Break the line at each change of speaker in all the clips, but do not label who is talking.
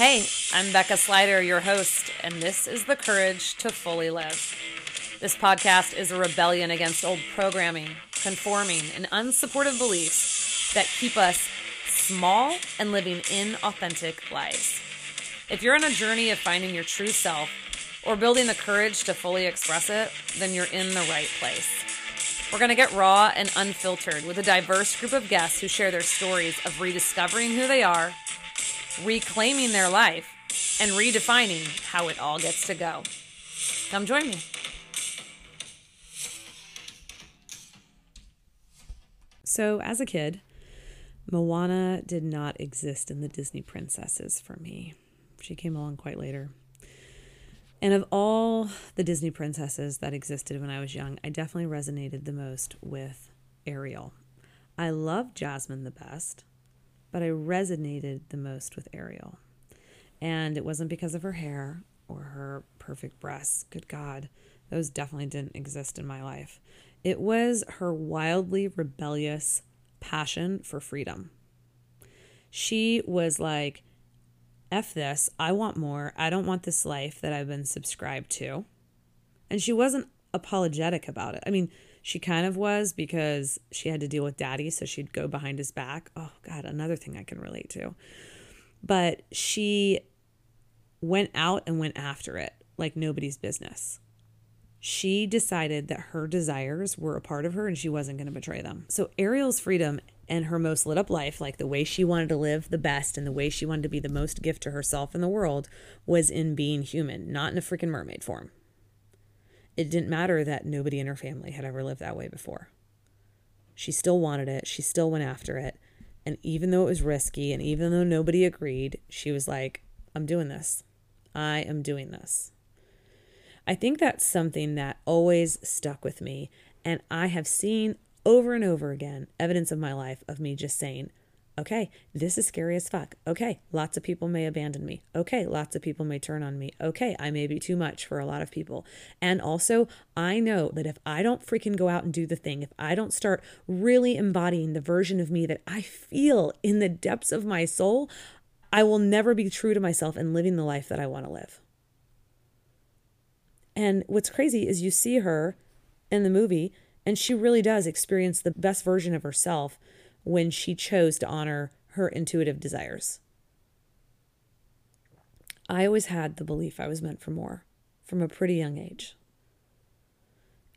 Hey, I'm Bekah Slider, your host, and this is The Courage to Fully Live. This podcast is a rebellion against old programming, conforming, and unsupportive beliefs that keep us small and living inauthentic lives. If you're on a journey of finding your true self or building the courage to fully express it, then you're in the right place. We're going to get raw and unfiltered with a diverse group of guests who share their stories of rediscovering who they are reclaiming their life, and redefining how it all gets to go. Come join me. So, as a kid, Moana did not exist in the Disney princesses for me. She came along quite later. And of all the Disney princesses that existed when I was young, I definitely resonated the most with Ariel. I loved Jasmine the best but I resonated the most with Ariel. And it wasn't because of her hair or her perfect breasts. Good God, those definitely didn't exist in my life. It was her wildly rebellious passion for freedom. She was like, F this, I want more. I don't want this life that I've been subscribed to. And she wasn't apologetic about it. I mean, she kind of was because she had to deal with daddy, so she'd go behind his back. Oh, God, another thing I can relate to. But she went out and went after it like nobody's business. She decided that her desires were a part of her and she wasn't going to betray them. So, Ariel's freedom and her most lit up life, like the way she wanted to live the best and the way she wanted to be the most gift to herself in the world, was in being human, not in a freaking mermaid form. It didn't matter that nobody in her family had ever lived that way before. She still wanted it. She still went after it. And even though it was risky and even though nobody agreed, she was like, I'm doing this. I am doing this. I think that's something that always stuck with me. And I have seen over and over again evidence of my life of me just saying, Okay, this is scary as fuck. Okay, lots of people may abandon me. Okay, lots of people may turn on me. Okay, I may be too much for a lot of people. And also, I know that if I don't freaking go out and do the thing, if I don't start really embodying the version of me that I feel in the depths of my soul, I will never be true to myself and living the life that I want to live. And what's crazy is you see her in the movie, and she really does experience the best version of herself when she chose to honor her intuitive desires. I always had the belief I was meant for more from a pretty young age.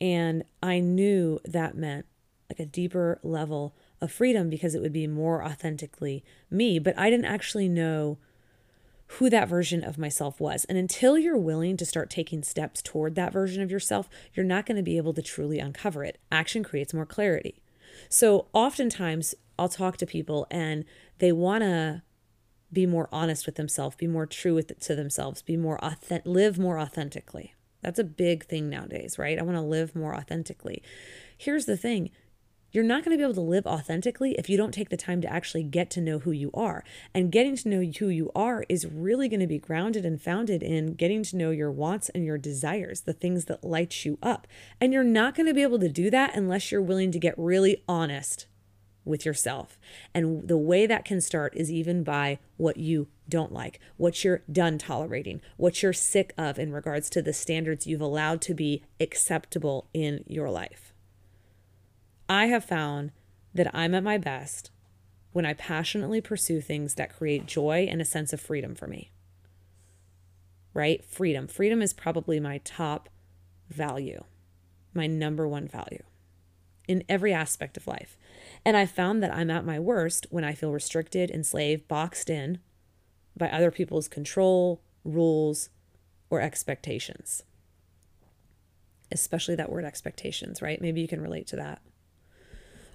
And I knew that meant like a deeper level of freedom because it would be more authentically me, but I didn't actually know who that version of myself was. And until you're willing to start taking steps toward that version of yourself, you're not going to be able to truly uncover it. Action creates more clarity. So oftentimes I'll talk to people and they want to be more honest with themselves, be more true with to themselves, be more authentic, live more authentically. That's a big thing nowadays, right? I want to live more authentically. Here's the thing you're not going to be able to live authentically if you don't take the time to actually get to know who you are. And getting to know who you are is really going to be grounded and founded in getting to know your wants and your desires, the things that light you up. And you're not going to be able to do that unless you're willing to get really honest with yourself. And the way that can start is even by what you don't like, what you're done tolerating, what you're sick of in regards to the standards you've allowed to be acceptable in your life. I have found that I'm at my best when I passionately pursue things that create joy and a sense of freedom for me. Right? Freedom. Freedom is probably my top value, my number one value in every aspect of life. And I found that I'm at my worst when I feel restricted, enslaved, boxed in by other people's control, rules, or expectations. Especially that word expectations, right? Maybe you can relate to that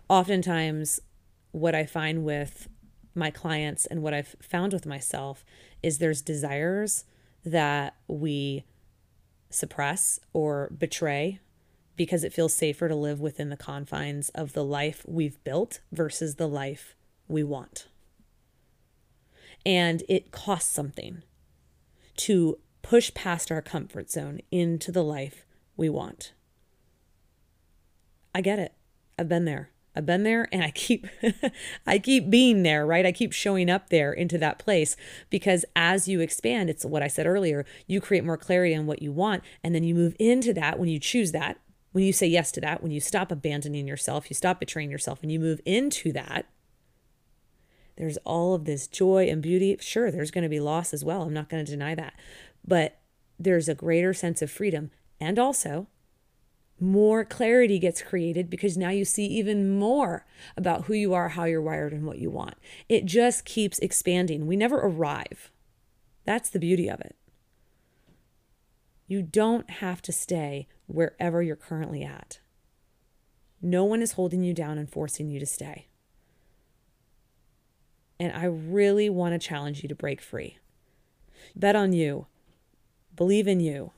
oftentimes what I find with my clients and what I've found with myself is there's desires that we suppress or betray because it feels safer to live within the confines of the life we've built versus the life we want. And it costs something to push past our comfort zone into the life we want. I get it. I've been there. I've been there and I keep I keep being there, right? I keep showing up there into that place because as you expand, it's what I said earlier, you create more clarity on what you want and then you move into that when you choose that, when you say yes to that, when you stop abandoning yourself, you stop betraying yourself and you move into that. There's all of this joy and beauty. Sure, there's going to be loss as well. I'm not going to deny that. But there's a greater sense of freedom and also more clarity gets created because now you see even more about who you are, how you're wired, and what you want. It just keeps expanding. We never arrive. That's the beauty of it. You don't have to stay wherever you're currently at. No one is holding you down and forcing you to stay. And I really want to challenge you to break free. Bet on you. Believe in you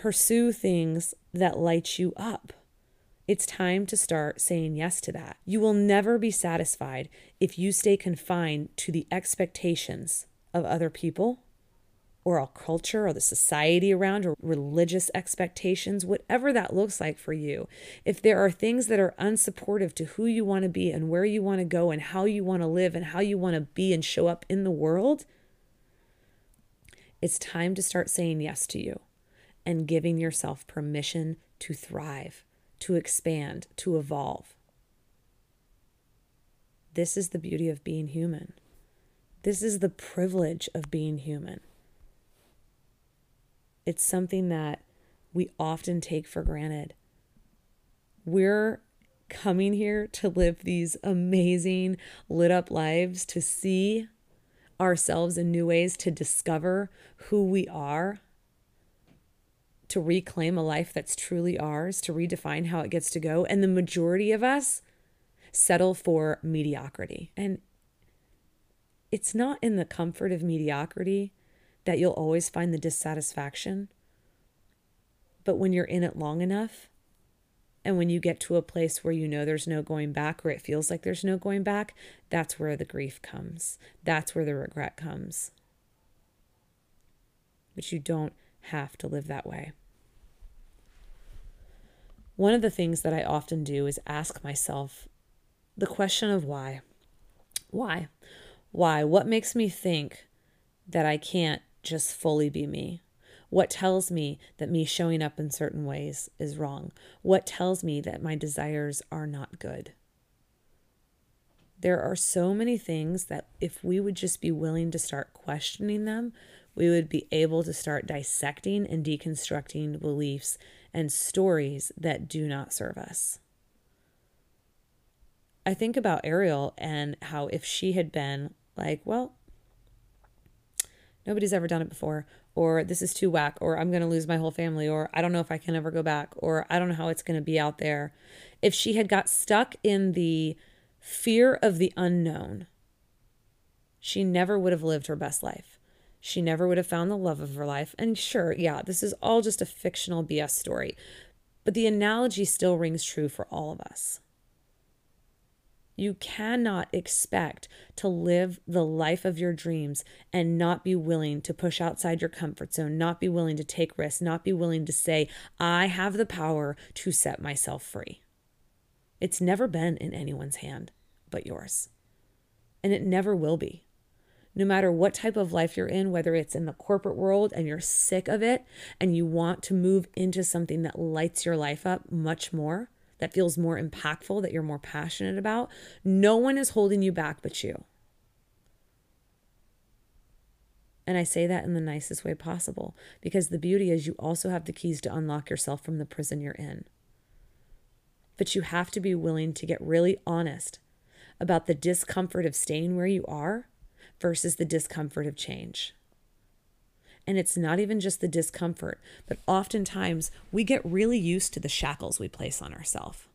pursue things that light you up. It's time to start saying yes to that. You will never be satisfied if you stay confined to the expectations of other people or our culture or the society around or religious expectations, whatever that looks like for you. If there are things that are unsupportive to who you want to be and where you want to go and how you want to live and how you want to be and show up in the world, it's time to start saying yes to you and giving yourself permission to thrive, to expand, to evolve. This is the beauty of being human. This is the privilege of being human. It's something that we often take for granted. We're coming here to live these amazing, lit up lives, to see ourselves in new ways, to discover who we are to reclaim a life that's truly ours, to redefine how it gets to go. And the majority of us settle for mediocrity. And it's not in the comfort of mediocrity that you'll always find the dissatisfaction. But when you're in it long enough, and when you get to a place where you know there's no going back, or it feels like there's no going back, that's where the grief comes. That's where the regret comes. But you don't have to live that way. One of the things that I often do is ask myself the question of why. Why? Why? What makes me think that I can't just fully be me? What tells me that me showing up in certain ways is wrong? What tells me that my desires are not good? There are so many things that if we would just be willing to start questioning them, we would be able to start dissecting and deconstructing beliefs and stories that do not serve us. I think about Ariel and how if she had been like, well, nobody's ever done it before, or this is too whack, or I'm going to lose my whole family, or I don't know if I can ever go back, or I don't know how it's going to be out there. If she had got stuck in the fear of the unknown, she never would have lived her best life. She never would have found the love of her life. And sure, yeah, this is all just a fictional BS story, but the analogy still rings true for all of us. You cannot expect to live the life of your dreams and not be willing to push outside your comfort zone, not be willing to take risks, not be willing to say, I have the power to set myself free. It's never been in anyone's hand but yours, and it never will be no matter what type of life you're in, whether it's in the corporate world and you're sick of it and you want to move into something that lights your life up much more, that feels more impactful, that you're more passionate about, no one is holding you back but you. And I say that in the nicest way possible because the beauty is you also have the keys to unlock yourself from the prison you're in. But you have to be willing to get really honest about the discomfort of staying where you are versus the discomfort of change. And it's not even just the discomfort, but oftentimes we get really used to the shackles we place on ourselves.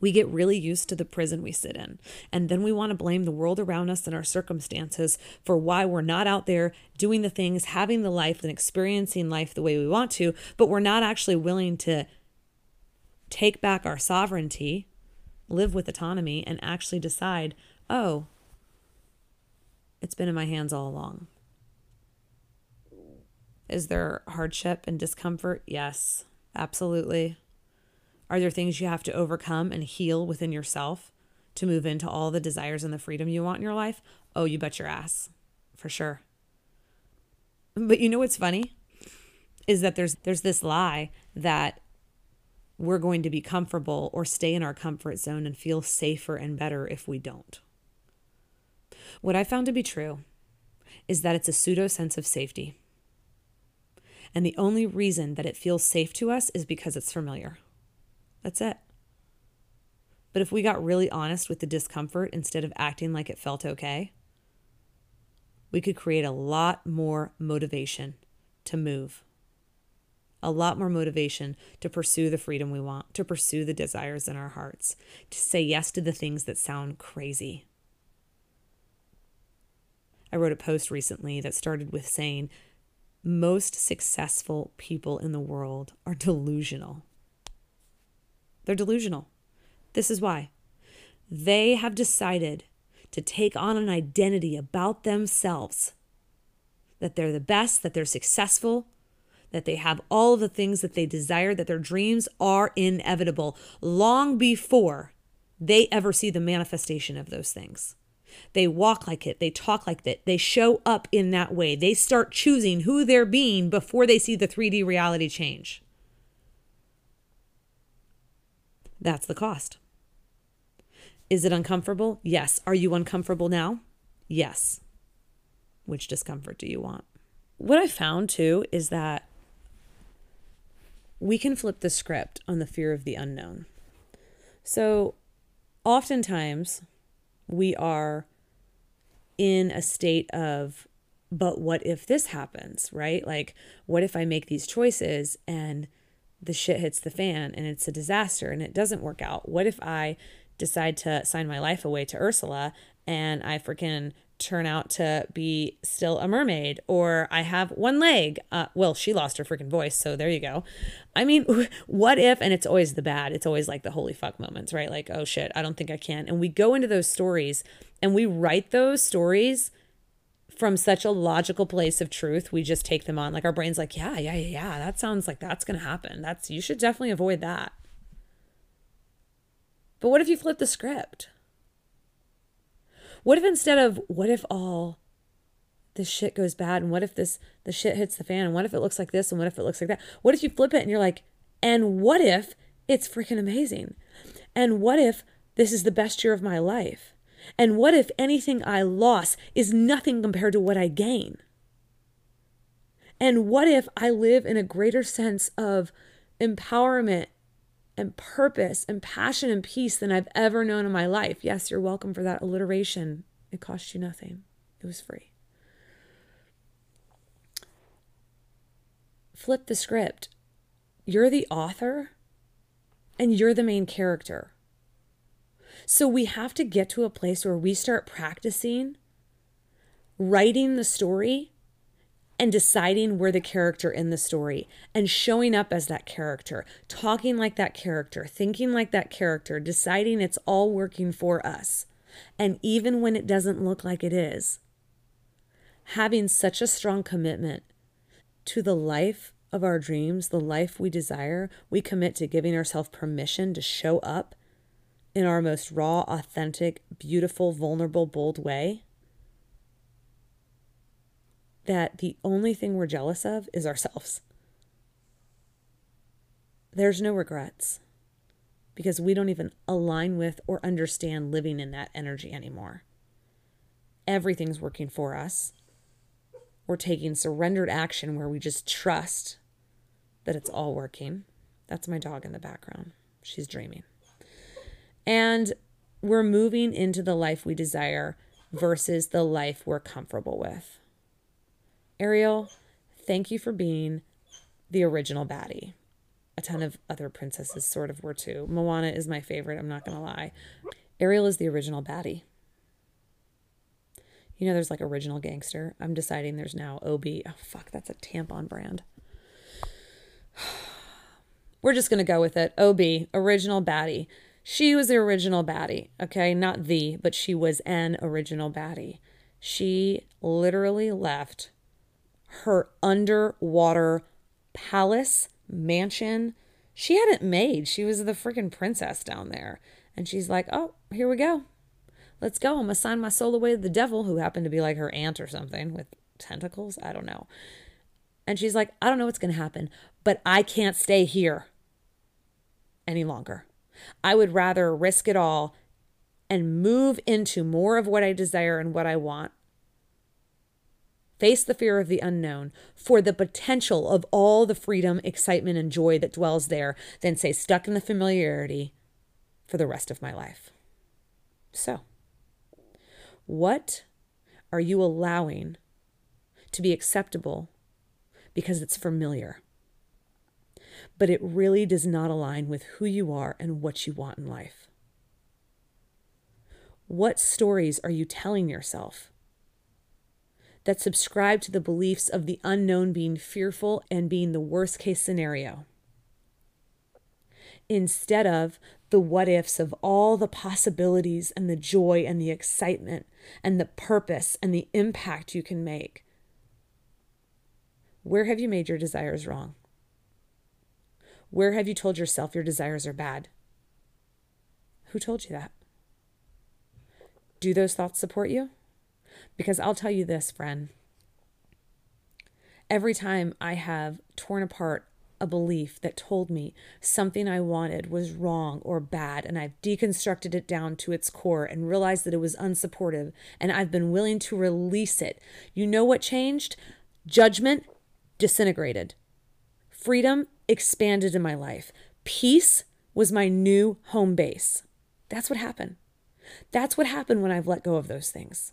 We get really used to the prison we sit in. And then we want to blame the world around us and our circumstances for why we're not out there doing the things, having the life, and experiencing life the way we want to, but we're not actually willing to take back our sovereignty, live with autonomy, and actually decide, oh, it's been in my hands all along. Is there hardship and discomfort? Yes, absolutely. Are there things you have to overcome and heal within yourself to move into all the desires and the freedom you want in your life? Oh, you bet your ass. For sure. But you know what's funny? Is that there's there's this lie that we're going to be comfortable or stay in our comfort zone and feel safer and better if we don't. What I found to be true is that it's a pseudo sense of safety. And the only reason that it feels safe to us is because it's familiar. That's it. But if we got really honest with the discomfort instead of acting like it felt okay, we could create a lot more motivation to move, a lot more motivation to pursue the freedom we want, to pursue the desires in our hearts, to say yes to the things that sound crazy. I wrote a post recently that started with saying, most successful people in the world are delusional. They're delusional. This is why. They have decided to take on an identity about themselves that they're the best, that they're successful, that they have all of the things that they desire, that their dreams are inevitable long before they ever see the manifestation of those things. They walk like it, they talk like that, they show up in that way. They start choosing who they're being before they see the 3D reality change. That's the cost. Is it uncomfortable? Yes. Are you uncomfortable now? Yes. Which discomfort do you want? What I found too is that we can flip the script on the fear of the unknown. So, oftentimes, we are in a state of, but what if this happens, right? Like, what if I make these choices and the shit hits the fan and it's a disaster and it doesn't work out? What if I decide to sign my life away to Ursula and I freaking turn out to be still a mermaid or I have one leg. Uh, well, she lost her freaking voice, so there you go. I mean, what if, and it's always the bad, it's always like the holy fuck moments, right? Like, oh shit, I don't think I can. And we go into those stories and we write those stories from such a logical place of truth. We just take them on. Like our brain's like, yeah, yeah, yeah, yeah, that sounds like that's to happen. That's, you should definitely avoid that. But what if you flip the script? What if instead of what if all this shit goes bad and what if this the shit hits the fan and what if it looks like this and what if it looks like that? What if you flip it and you're like, and what if it's freaking amazing? And what if this is the best year of my life? And what if anything I lost is nothing compared to what I gain? And what if I live in a greater sense of empowerment and purpose and passion and peace than I've ever known in my life. Yes, you're welcome for that alliteration. It cost you nothing, it was free. Flip the script. You're the author and you're the main character. So we have to get to a place where we start practicing writing the story and deciding we're the character in the story and showing up as that character, talking like that character, thinking like that character, deciding it's all working for us. And even when it doesn't look like it is, having such a strong commitment to the life of our dreams, the life we desire, we commit to giving ourselves permission to show up in our most raw, authentic, beautiful, vulnerable, bold way that the only thing we're jealous of is ourselves. There's no regrets because we don't even align with or understand living in that energy anymore. Everything's working for us. We're taking surrendered action where we just trust that it's all working. That's my dog in the background. She's dreaming. And we're moving into the life we desire versus the life we're comfortable with. Ariel, thank you for being the original baddie. A ton of other princesses sort of were too. Moana is my favorite, I'm not going to lie. Ariel is the original baddie. You know, there's like original gangster. I'm deciding there's now OB. Oh, fuck, that's a tampon brand. We're just going to go with it. OB, original baddie. She was the original baddie, okay? Not the, but she was an original baddie. She literally left her underwater palace mansion. she hadn't made. She was the freaking princess down there. And she's like, oh, here we go. Let's go. I'm going to sign my soul away to the devil, who happened to be like her aunt or something with tentacles. I don't know. And she's like, I don't know what's going to happen, but I can't stay here any longer. I would rather risk it all and move into more of what I desire and what I want. Face the fear of the unknown for the potential of all the freedom, excitement, and joy that dwells there than stay stuck in the familiarity for the rest of my life. So, what are you allowing to be acceptable because it's familiar? But it really does not align with who you are and what you want in life. What stories are you telling yourself that subscribe to the beliefs of the unknown being fearful and being the worst case scenario? instead of the what ifs of all the possibilities and the joy and the excitement and the purpose and the impact you can make. Where have you made your desires wrong? Where have you told yourself your desires are bad? Who told you that? Do those thoughts support you? Because I'll tell you this, friend. Every time I have torn apart a belief that told me something I wanted was wrong or bad, and I've deconstructed it down to its core and realized that it was unsupportive, and I've been willing to release it. You know what changed? Judgment disintegrated, freedom expanded in my life, peace was my new home base. That's what happened. That's what happened when I've let go of those things.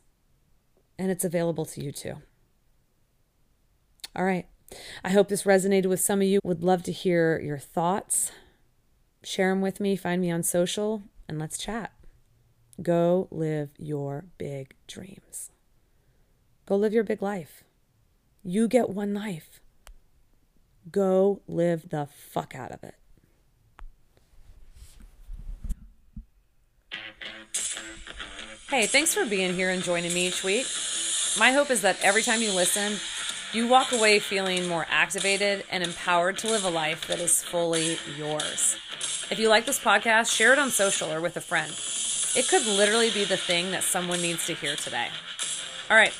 And it's available to you too. All right. I hope this resonated with some of you. Would love to hear your thoughts. Share them with me. Find me on social and let's chat. Go live your big dreams. Go live your big life. You get one life. Go live the fuck out of it. Hey, thanks for being here and joining me each week. My hope is that every time you listen, you walk away feeling more activated and empowered to live a life that is fully yours. If you like this podcast, share it on social or with a friend. It could literally be the thing that someone needs to hear today. All right,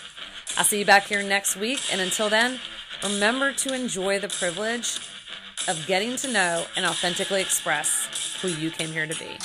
I'll see you back here next week. And until then, remember to enjoy the privilege of getting to know and authentically express who you came here to be.